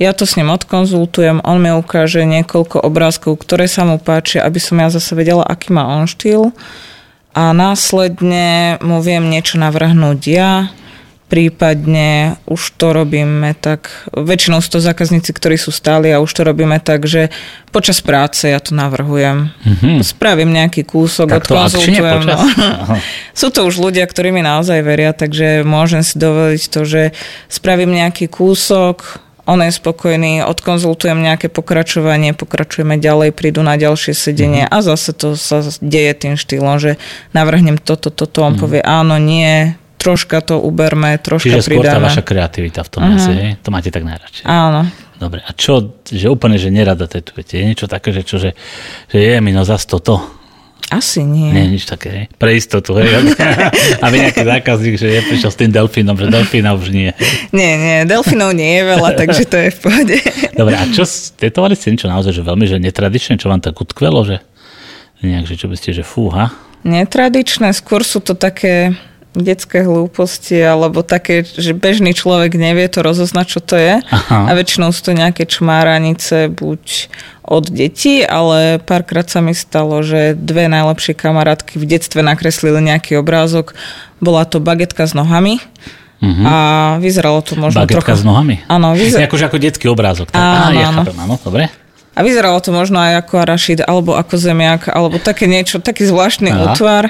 Ja to s ním odkonzultujem, on mi ukáže niekoľko obrázkov, ktoré sa mu páčia, aby som ja zase vedela, aký má on štýl. A následne mu viem niečo navrhnúť ja, prípadne už to robíme tak, väčšinou sú to zákazníci, ktorí sú stáli a už to robíme tak, že počas práce ja to navrhujem. Mhm. Spravím nejaký kúsok, odkonzultujem. No. (laughs) Sú to už ľudia, ktorí mi naozaj veria, takže môžem si dovoliť to, že spravím nejaký kúsok, on je spokojný, odkonzultujem nejaké pokračovanie, pokračujeme ďalej, prídu na ďalšie sedenie Mhm. a zase to sa deje tým štýlom, že navrhnem toto, toto, on povie áno, nie, troška to uberme, troška Mhm. Čiže skôr tá pridáme. vaša kreativita v tom Mhm. asi, hej? To máte tak najradšej. Áno. Dobre, a čo, že úplne, že nerada tetujete? Je niečo také, že čo, že, že je mi no zas toto? Asi nie. Nie, nič také, hej? Pre istotu, hej? (laughs) Aby nejaký zákazník, že je prišiel s tým delfínom, že delfína už nie. Nie, nie, delfinov nie je veľa, takže to je v pohode. Dobre, a čo, tetovali ste niečo naozaj, že veľmi, že netradičné, čo vám tak utkvelo, že nejak, že čo by ste, že fúha? Netradičné, skôr sú to také detské hlúposti, alebo také, že bežný človek nevie to rozoznať, čo to je. Aha. A väčšinou sú to nejaké čmáranice, buď od detí, ale párkrát sa mi stalo, že dve najlepšie kamarátky v detstve nakreslili nejaký obrázok. Bola to bagetka s nohami Uh-huh. A vyzeralo to možno Bagetka trochu... s nohami? Áno, vyzer... Akože ako detský obrázok. Tak? Áno, Á, ja áno. chápem, áno, dobre. A vyzeralo to možno aj ako arašid, alebo ako zemiak, alebo také niečo, taký zvláštny Aha. útvar.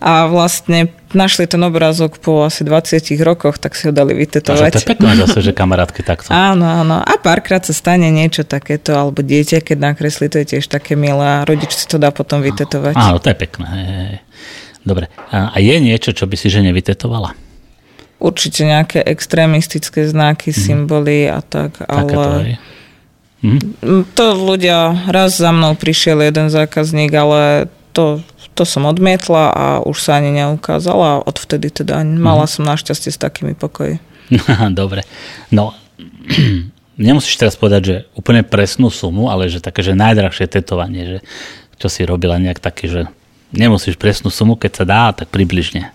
A vlastne našli ten obrázok po asi 20 rokoch, tak si ho dali Takže vytetovať. to je pekné zase, že kamarátky takto. Áno, áno. A párkrát sa stane niečo takéto, alebo dieťa, keď nakreslí, to je tiež také milé a rodič si to dá potom vytetovať. Áno, to je pekné. Dobre. A je niečo, čo by si žene vytetovala? Určite nejaké extrémistické znaky, symboly a tak, ale... hej. Mhm. Mm, To ľudia, raz za mnou prišiel jeden zákazník, ale to, to som odmietla a už sa ani neukázala a odvtedy teda mala som našťastie s takými pokoji. (laughs) Dobre. No, (clears throat) nemusíš teraz povedať, že úplne presnú sumu, ale že také, že najdrahšie tetovanie, že čo si robila nejak také, že nemusíš presnú sumu, keď sa dá, tak približne.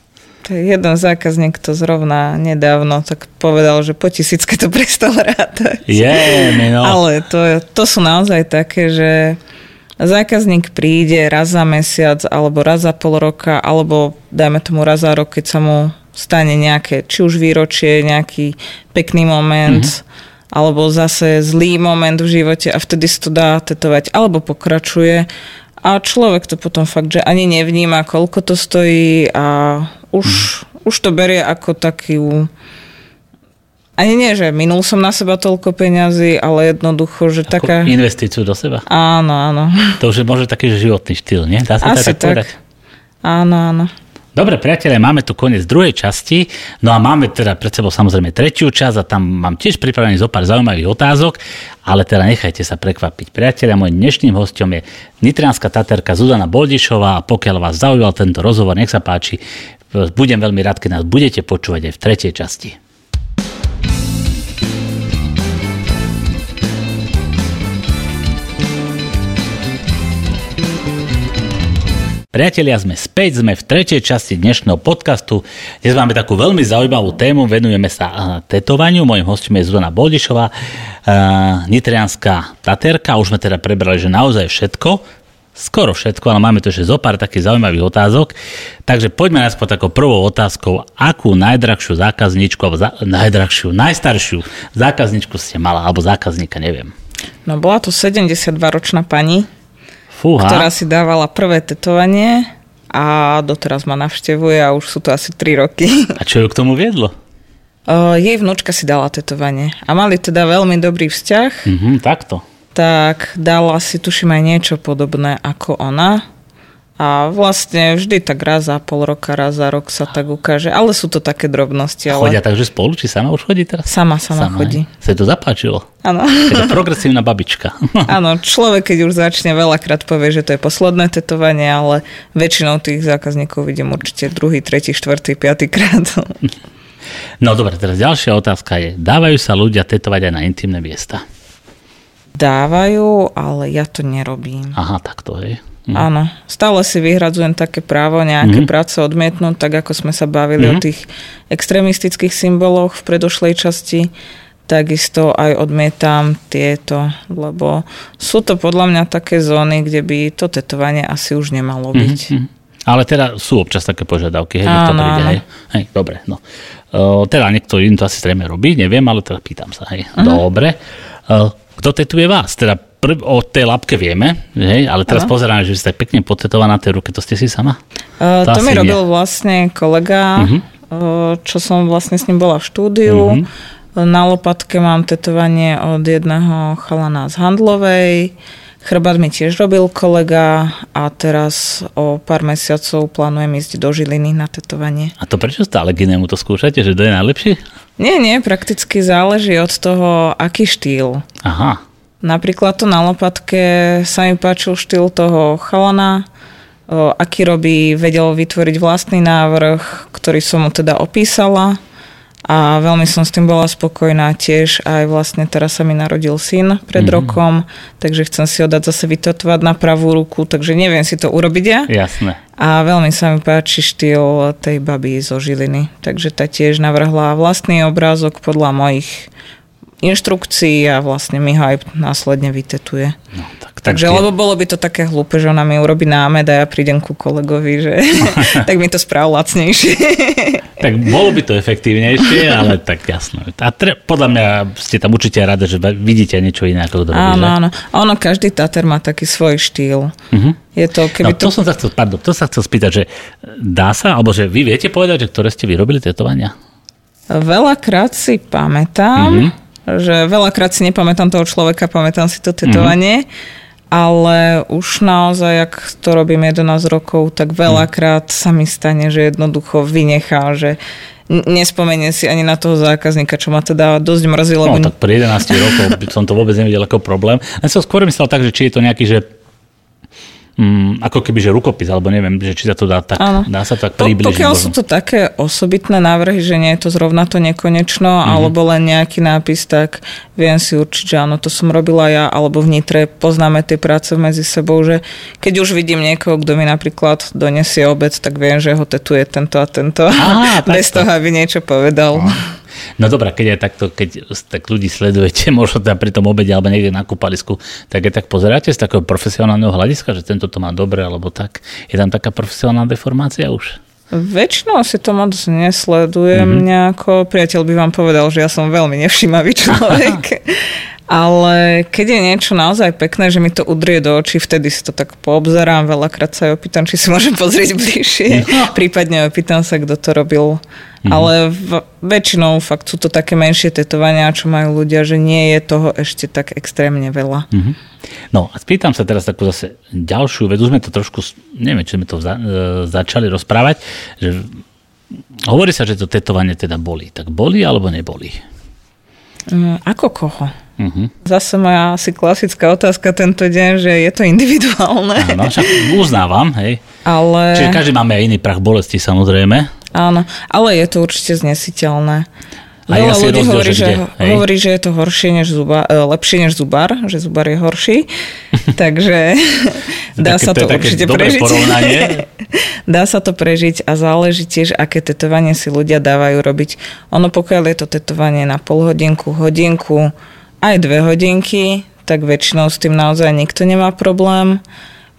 Je jeden zákazník to zrovna nedávno tak povedal, že po tisícke to prestal rátať. Mi no. Ale to, to sú naozaj také, že zákazník príde raz za mesiac, alebo raz za pol roka, alebo dajme tomu raz za rok, keď sa mu stane nejaké, či už výročie, nejaký pekný moment, mm-hmm. alebo zase zlý moment v živote a vtedy si to dá tetovať, alebo pokračuje. A človek to potom fakt, že ani nevníma, koľko to stojí a už, mm. už to berie ako taký ani nie, že minul som na seba toľko peňazí, ale jednoducho, že taká... Ako investíciu do seba. Áno, áno. To už je možno taký životný štýl, nie? Dá sa Asi tak, tak. Áno, áno. Dobre, priatelia, máme tu koniec druhej časti, no a máme teda pred sebou samozrejme tretiu časť a tam mám tiež pripravený zo pár zaujímavých otázok, ale teda nechajte sa prekvapiť. Priatelia, môj dnešným hostom je nitrianská taterka Zuzana Boldišová a pokiaľ vás zaujímal tento rozhovor, nech sa páči, budem veľmi rád, keď nás budete počúvať aj v tretej časti. Priatelia, sme späť, sme v tretej časti dnešného podcastu. Dnes máme takú veľmi zaujímavú tému, venujeme sa a, tetovaniu. Mojím hostom je Zuzana Boldišová, a, nitrianská taterka. Už sme teda prebrali, že naozaj všetko, skoro všetko, ale máme tu ešte zo pár takých zaujímavých otázok. Takže poďme po takou prvou otázkou. Akú najdrahšiu zákazničku, alebo za, najdrahšiu, najstaršiu zákazničku ste mala, alebo zákazníka, neviem. No bola to 72-ročná pani, Fúha. ktorá si dávala prvé tetovanie a doteraz ma navštevuje a už sú to asi 3 roky. A čo ju k tomu viedlo? Uh, jej vnúčka si dala tetovanie a mali teda veľmi dobrý vzťah, Mhm, takto. tak dala si tuším aj niečo podobné ako ona. A vlastne vždy tak raz za pol roka, raz za rok sa tak ukáže. Ale sú to také drobnosti. Ale Chodia takže spolu, či sama už chodí teraz? Sama, sama, chodí. hej? Sa to zapáčilo. Áno. Je to progresívna babička. (laughs) Áno, človek, keď už začne, veľakrát povie, že to je posledné tetovanie, ale väčšinou tých zákazníkov vidím určite druhý, tretí, štvrtý, piatý krát. (laughs) No dobre, teraz ďalšia otázka je, dávajú sa ľudia tetovať aj na intimné miesta? Dávajú, ale ja to nerobím. Aha, takto, hej. Hm. Áno, stále si vyhradzujem také právo nejaké Mhm. práce odmietnúť, tak ako sme sa bavili o Mhm. tých extrémistických symboloch v predošlej časti, takisto aj odmietam tieto, lebo sú to podľa mňa také zóny, kde by to tetovanie asi už nemalo byť. Mhm. Ale teda sú občas také požiadavky, hej, Áno, príde, áno. hej. Hej, dobre, no. Uh, teda niekto iný to asi zrejme robí, neviem, ale teda pýtam sa, hej. Dobre. Uh, kto tetuje vás? Teda prv, o tej lapke vieme, hej, ale teraz pozeráme, že ste pekne potetovaná na tej ruke, to ste si sama? Uh, To to mi nie. robil vlastne kolega, Mhm. uh, čo som vlastne s ním bola v štúdiu. Mhm. Na lopatke mám tetovanie od jedného chalana z Handlovej. Chrbát mi tiež robil kolega a teraz o pár mesiacov plánujem ísť do Žiliny na tetovanie. A to prečo stále k inému to skúšate, že to je najlepší? Nie, nie, prakticky záleží od toho, aký štýl. Aha, Napríklad to na lopatke sa mi páčil štýl toho chalana, aký robí, vedel vytvoriť vlastný návrh, ktorý som mu teda opísala a veľmi som s tým bola spokojná tiež. Aj vlastne teraz sa mi narodil syn pred Mhm. rokom, takže chcem si ho dať zase vytetovať na pravú ruku, takže neviem si to urobiť ja. jasné. A veľmi sa mi páči štýl tej baby zo Žiliny. Takže tá tiež navrhla vlastný obrázok podľa mojich inštrukcií a vlastne mi ho aj následne vytetuje. No, tak Takže, lebo bolo by to také hlúpe, že ona mi urobí námed a ja prídem ku kolegovi, že (laughs) tak mi to správ lacnejšie. tak bolo by to efektívnejšie, ale tak jasno. A tre, podľa mňa ste tam určite rada, že vidíte niečo iné, ako to robí, Áno, áno. A ono, každý Tater má taký svoj štýl. Uh-huh. Je to, keby no, to... to... som sa chcel, pardon, to sa chcel spýtať, že dá sa, alebo že vy viete povedať, že ktoré ste vyrobili tetovania? Veľakrát si pamätám, uh-huh. Že veľakrát si nepamätám toho človeka, pamätám si to tetovanie. Uh-huh ale už naozaj, ak to robím 11 rokov, tak veľakrát sa mi stane, že jednoducho vynechá, že nespomenie si ani na toho zákazníka, čo ma teda dosť mrzilo. No, tak pri 11 rokov som to vôbec nevidel ako problém. Len som skôr myslel tak, že či je to nejaký, že mm, ako keby, že rukopis, alebo neviem, že či sa to dá tak, ano. dá sa tak približiť. Pokiaľ možno. sú to také osobitné návrhy, že nie je to zrovna to nekonečno, mm-hmm. alebo len nejaký nápis, tak viem si určiť, že áno, to som robila ja, alebo v Nitre poznáme tie práce medzi sebou, že keď už vidím niekoho, kto mi napríklad donesie obec, tak viem, že ho tetuje tento a tento, Aha, (laughs) bez toho, aby niečo povedal. No. No dobré, keď aj takto, keď tak ľudí sledujete, (laughs) možno tam pri tom obede alebo niekde na kúpalisku, tak je tak pozeráte z takého profesionálneho hľadiska, že tento to má dobre alebo tak. Je tam taká profesionálna deformácia už? Väčšinou si to moc nesledujem mm-hmm. nejako. Priateľ by vám povedal, že ja som veľmi nevšímavý človek. (laughs) Ale keď je niečo naozaj pekné, že mi to udrie do očí, vtedy si to tak poobzerám, veľakrát sa aj opýtam, či si môžem pozrieť (laughs) bližšie. No. Prípadne opýtam sa, kto to robil. Mm-hmm. Ale v, väčšinou fakt sú to také menšie tetovania, čo majú ľudia, že nie je toho ešte tak extrémne veľa. Mm-hmm. No a spýtam sa teraz takú zase ďalšiu vec, už sme to trošku, neviem, či sme to za, e, začali rozprávať, že hovorí sa, že to tetovanie teda boli. Tak boli alebo neboli? Mm, ako koho? Uh-huh. Zase moja asi klasická otázka tento deň, že je to individuálne. Áno, však uznávam, hej. Ale... Čiže každý máme aj iný prach bolesti, samozrejme. Áno, ale je to určite znesiteľné. A Veľa ľudí hovorí, že, hovorí, že je to horšie než zuba, e, lepšie než zubar, že zubar je horší, (laughs) takže dá sa to, to určite prežiť. (laughs) dá sa to prežiť a záleží tiež, aké tetovanie si ľudia dávajú robiť. Ono pokiaľ je to tetovanie na pol hodinku, hodinku, aj dve hodinky, tak väčšinou s tým naozaj nikto nemá problém.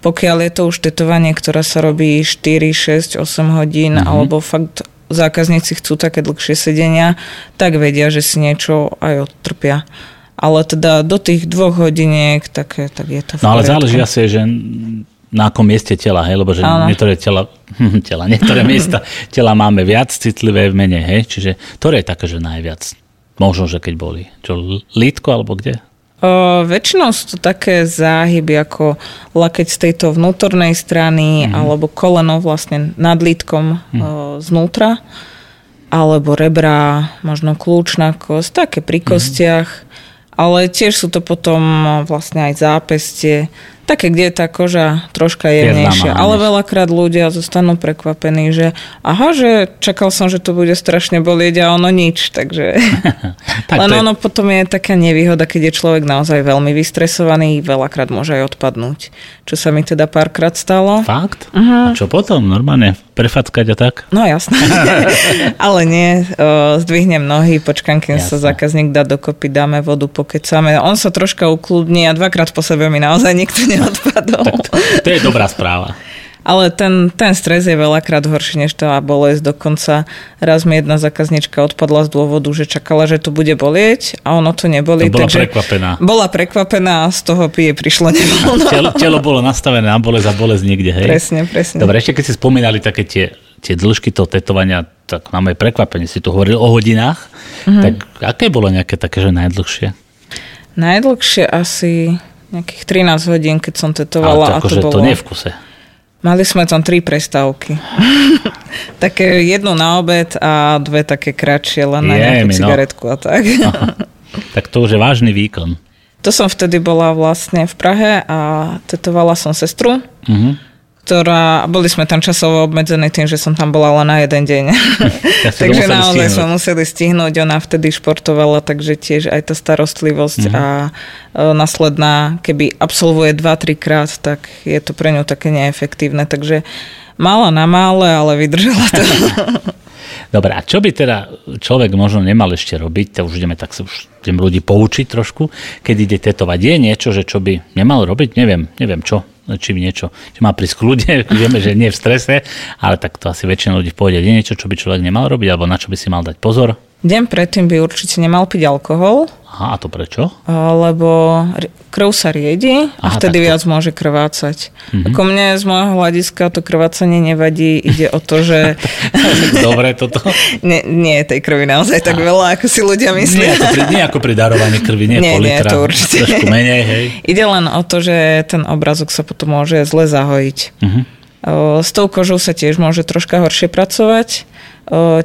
Pokiaľ je to už tetovanie, ktoré sa robí 4, 6, 8 hodín, mm-hmm. alebo fakt zákazníci chcú také dlhšie sedenia, tak vedia, že si niečo aj odtrpia. Ale teda do tých dvoch hodiniek, tak, tak je to v No ale záleží asi, že na akom mieste tela, hej, lebo že ano. niektoré tela, (laughs) tela, niektoré (laughs) miesta tela máme viac citlivé v mene, hej, čiže ktoré je také, že najviac? Možno, že keď boli. Čo, lítko alebo kde? Väčšinou sú to také záhyby ako lakeť z tejto vnútornej strany mm-hmm. alebo koleno vlastne nad lítkom mm. o, znútra alebo rebra, možno kľúčna kosť, také pri mhm. kostiach. Mm-hmm. Ale tiež sú to potom vlastne aj zápestie, také, kde je tá koža troška jemnejšia. Ale veľakrát ľudia zostanú prekvapení, že aha, že čakal som, že to bude strašne bolieť a ono nič. Takže... (laughs) tak Len je... ono potom je taká nevýhoda, keď je človek naozaj veľmi vystresovaný, veľakrát môže aj odpadnúť. Čo sa mi teda párkrát stalo. Fakt? Uh-huh. A čo potom? Normálne prefackať a tak? No jasné. (laughs) Ale nie, o, zdvihnem nohy, počkám, kým jasné. sa zákazník dá dokopy, dáme vodu, pokecáme. On sa troška ukludní a dvakrát po sebe mi naozaj nikto neodpadol. To, to je dobrá správa. Ale ten, ten stres je veľakrát horší než tá bolesť. Dokonca raz mi jedna zákaznička odpadla z dôvodu, že čakala, že to bude bolieť a ono to neboli. To bola takže prekvapená. Bola prekvapená a z toho pije prišlo nevoľno. (laughs) Telo, telo bolo nastavené na bolesť a bolesť niekde, hej? Presne, presne. Dobre, ešte keď si spomínali také tie, tie dĺžky toho tetovania, tak máme prekvapenie. Si tu hovoril o hodinách, mm-hmm. tak aké bolo nejaké také, že najdlhšie? Najdlhšie asi nejakých 13 hodín, keď som tetovala. Ale to, a to, akože bolo... to nie v kuse. Mali sme tam tri prestávky. (laughs) také jednu na obed a dve také kratšie, len na nejakú no. cigaretku a tak. tak to už je vážny výkon. To som vtedy bola vlastne v Prahe a tetovala som sestru. Uh-huh ktorá, boli sme tam časovo obmedzení tým, že som tam bola len na jeden deň. (laughs) Ja takže naozaj stihnúť. sme museli stihnúť, ona vtedy športovala, takže tiež aj tá starostlivosť mm-hmm. a e, následná, keby absolvuje 2-3 krát, tak je to pre ňu také neefektívne, takže mala na mále, ale vydržala to. (laughs) Dobre, a čo by teda človek možno nemal ešte robiť, to už ideme tak sa už tým ľudí poučiť trošku, keď ide tetovať. Je niečo, že čo by nemal robiť? Neviem, neviem čo či by niečo, či má prísť kľudne, (laughs) vieme, že nie v strese, ale tak to asi väčšina ľudí v pohode. Je niečo, čo by človek nemal robiť, alebo na čo by si mal dať pozor? Deň predtým by určite nemal piť alkohol. Aha, a to prečo? Lebo krv sa riedi a Aha, vtedy takto. viac môže krvácať. Mm-hmm. Ako mne z môjho hľadiska to krvácanie nevadí. Ide o to, že... (laughs) Dobre toto. (laughs) nie, nie je tej krvi naozaj tak veľa, ako si ľudia myslia. Nie, to pri, nie ako pri darovaní krvi, nie, nie, nie to určite. Trošku menej, hej. Ide len o to, že ten obrazok sa potom môže zle zahojiť. Mm-hmm. S tou kožou sa tiež môže troška horšie pracovať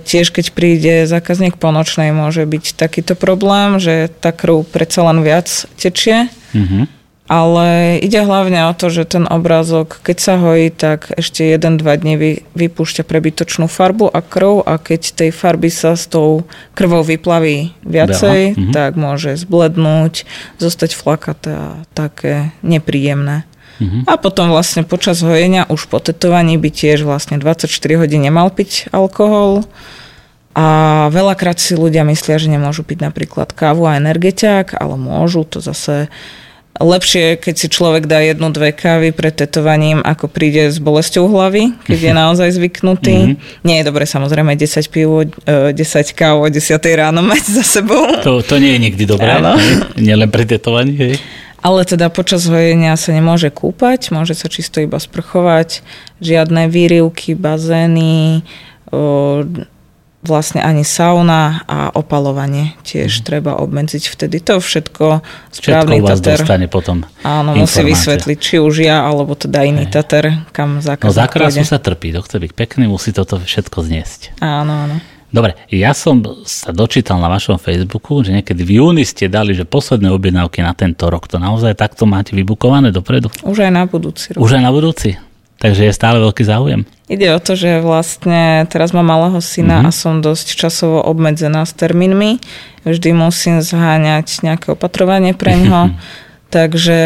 Tiež keď príde zákazník po nočnej, môže byť takýto problém, že tá krv predsa len viac tečie. Mm-hmm. Ale ide hlavne o to, že ten obrázok, keď sa hojí, tak ešte 1-2 dní vy, vypúšťa prebytočnú farbu a krv a keď tej farby sa s tou krvou vyplaví viacej, mm-hmm. tak môže zblednúť, zostať flakaté a také nepríjemné. Uh-huh. A potom vlastne počas hojenia, už po tetovaní by tiež vlastne 24 hodín nemal piť alkohol. A veľakrát si ľudia myslia, že nemôžu piť napríklad kávu a energetiak, ale môžu, to zase lepšie, keď si človek dá jednu, dve kávy pred tetovaním, ako príde s bolesťou hlavy, keď je (laughs) naozaj zvyknutý. Mm-hmm. Nie je dobre samozrejme 10 pivo, 10 káv o 10 ráno mať za sebou. To, to nie je nikdy dobré, nielen pri tetovaní. Hej. Ale teda počas hojenia sa nemôže kúpať, môže sa čisto iba sprchovať, žiadne výrivky, bazény, vlastne ani sauna a opalovanie tiež mm. treba obmedziť vtedy. To všetko správny všetko tater. dostane potom Áno, musí vysvetliť, či už ja, alebo teda iný tater, kam zákazník No za krásu sa trpí, to chce byť pekný, musí toto všetko zniesť. Áno, áno. Dobre, ja som sa dočítal na vašom Facebooku, že niekedy v júni ste dali, že posledné objednávky na tento rok. To naozaj takto máte vybukované dopredu? Už aj na budúci rok. Už aj na budúci? Takže je stále veľký záujem. Ide o to, že vlastne teraz mám malého syna mm-hmm. a som dosť časovo obmedzená s termínmi. Vždy musím zháňať nejaké opatrovanie pre ňoho. (laughs) Takže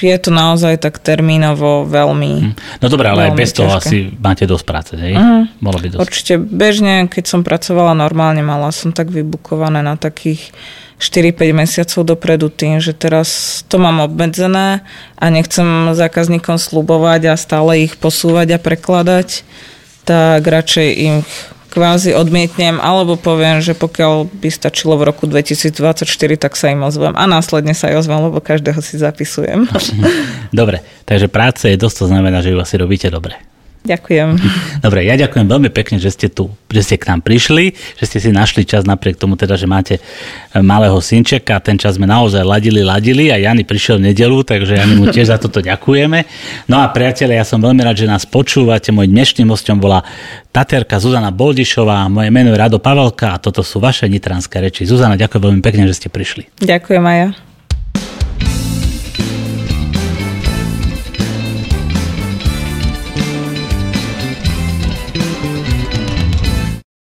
je to naozaj tak termínovo veľmi hm. No dobré, ale aj bez toho asi máte dosť práce, hej? Uh-huh. Bolo by dosť. Určite bežne, keď som pracovala normálne, mala som tak vybukované na takých 4-5 mesiacov dopredu tým, že teraz to mám obmedzené a nechcem zákazníkom slubovať a stále ich posúvať a prekladať, tak radšej im kvázi odmietnem, alebo poviem, že pokiaľ by stačilo v roku 2024, tak sa im ozvem a následne sa aj ozvem, lebo každého si zapisujem. (laughs) Dobre, takže práce je dosť, to znamená, že ju asi robíte dobre. Ďakujem. Dobre, ja ďakujem veľmi pekne, že ste tu, že ste k nám prišli, že ste si našli čas napriek tomu teda, že máte e, malého synčeka. Ten čas sme naozaj ladili, ladili a Jany prišiel v nedelu, takže Jany mu tiež za toto ďakujeme. No a priatelia, ja som veľmi rád, že nás počúvate. Môj dnešným hostom bola Taterka Zuzana Boldišová, moje meno je Rado Pavelka a toto sú vaše nitranské reči. Zuzana, ďakujem veľmi pekne, že ste prišli. Ďakujem aj ja.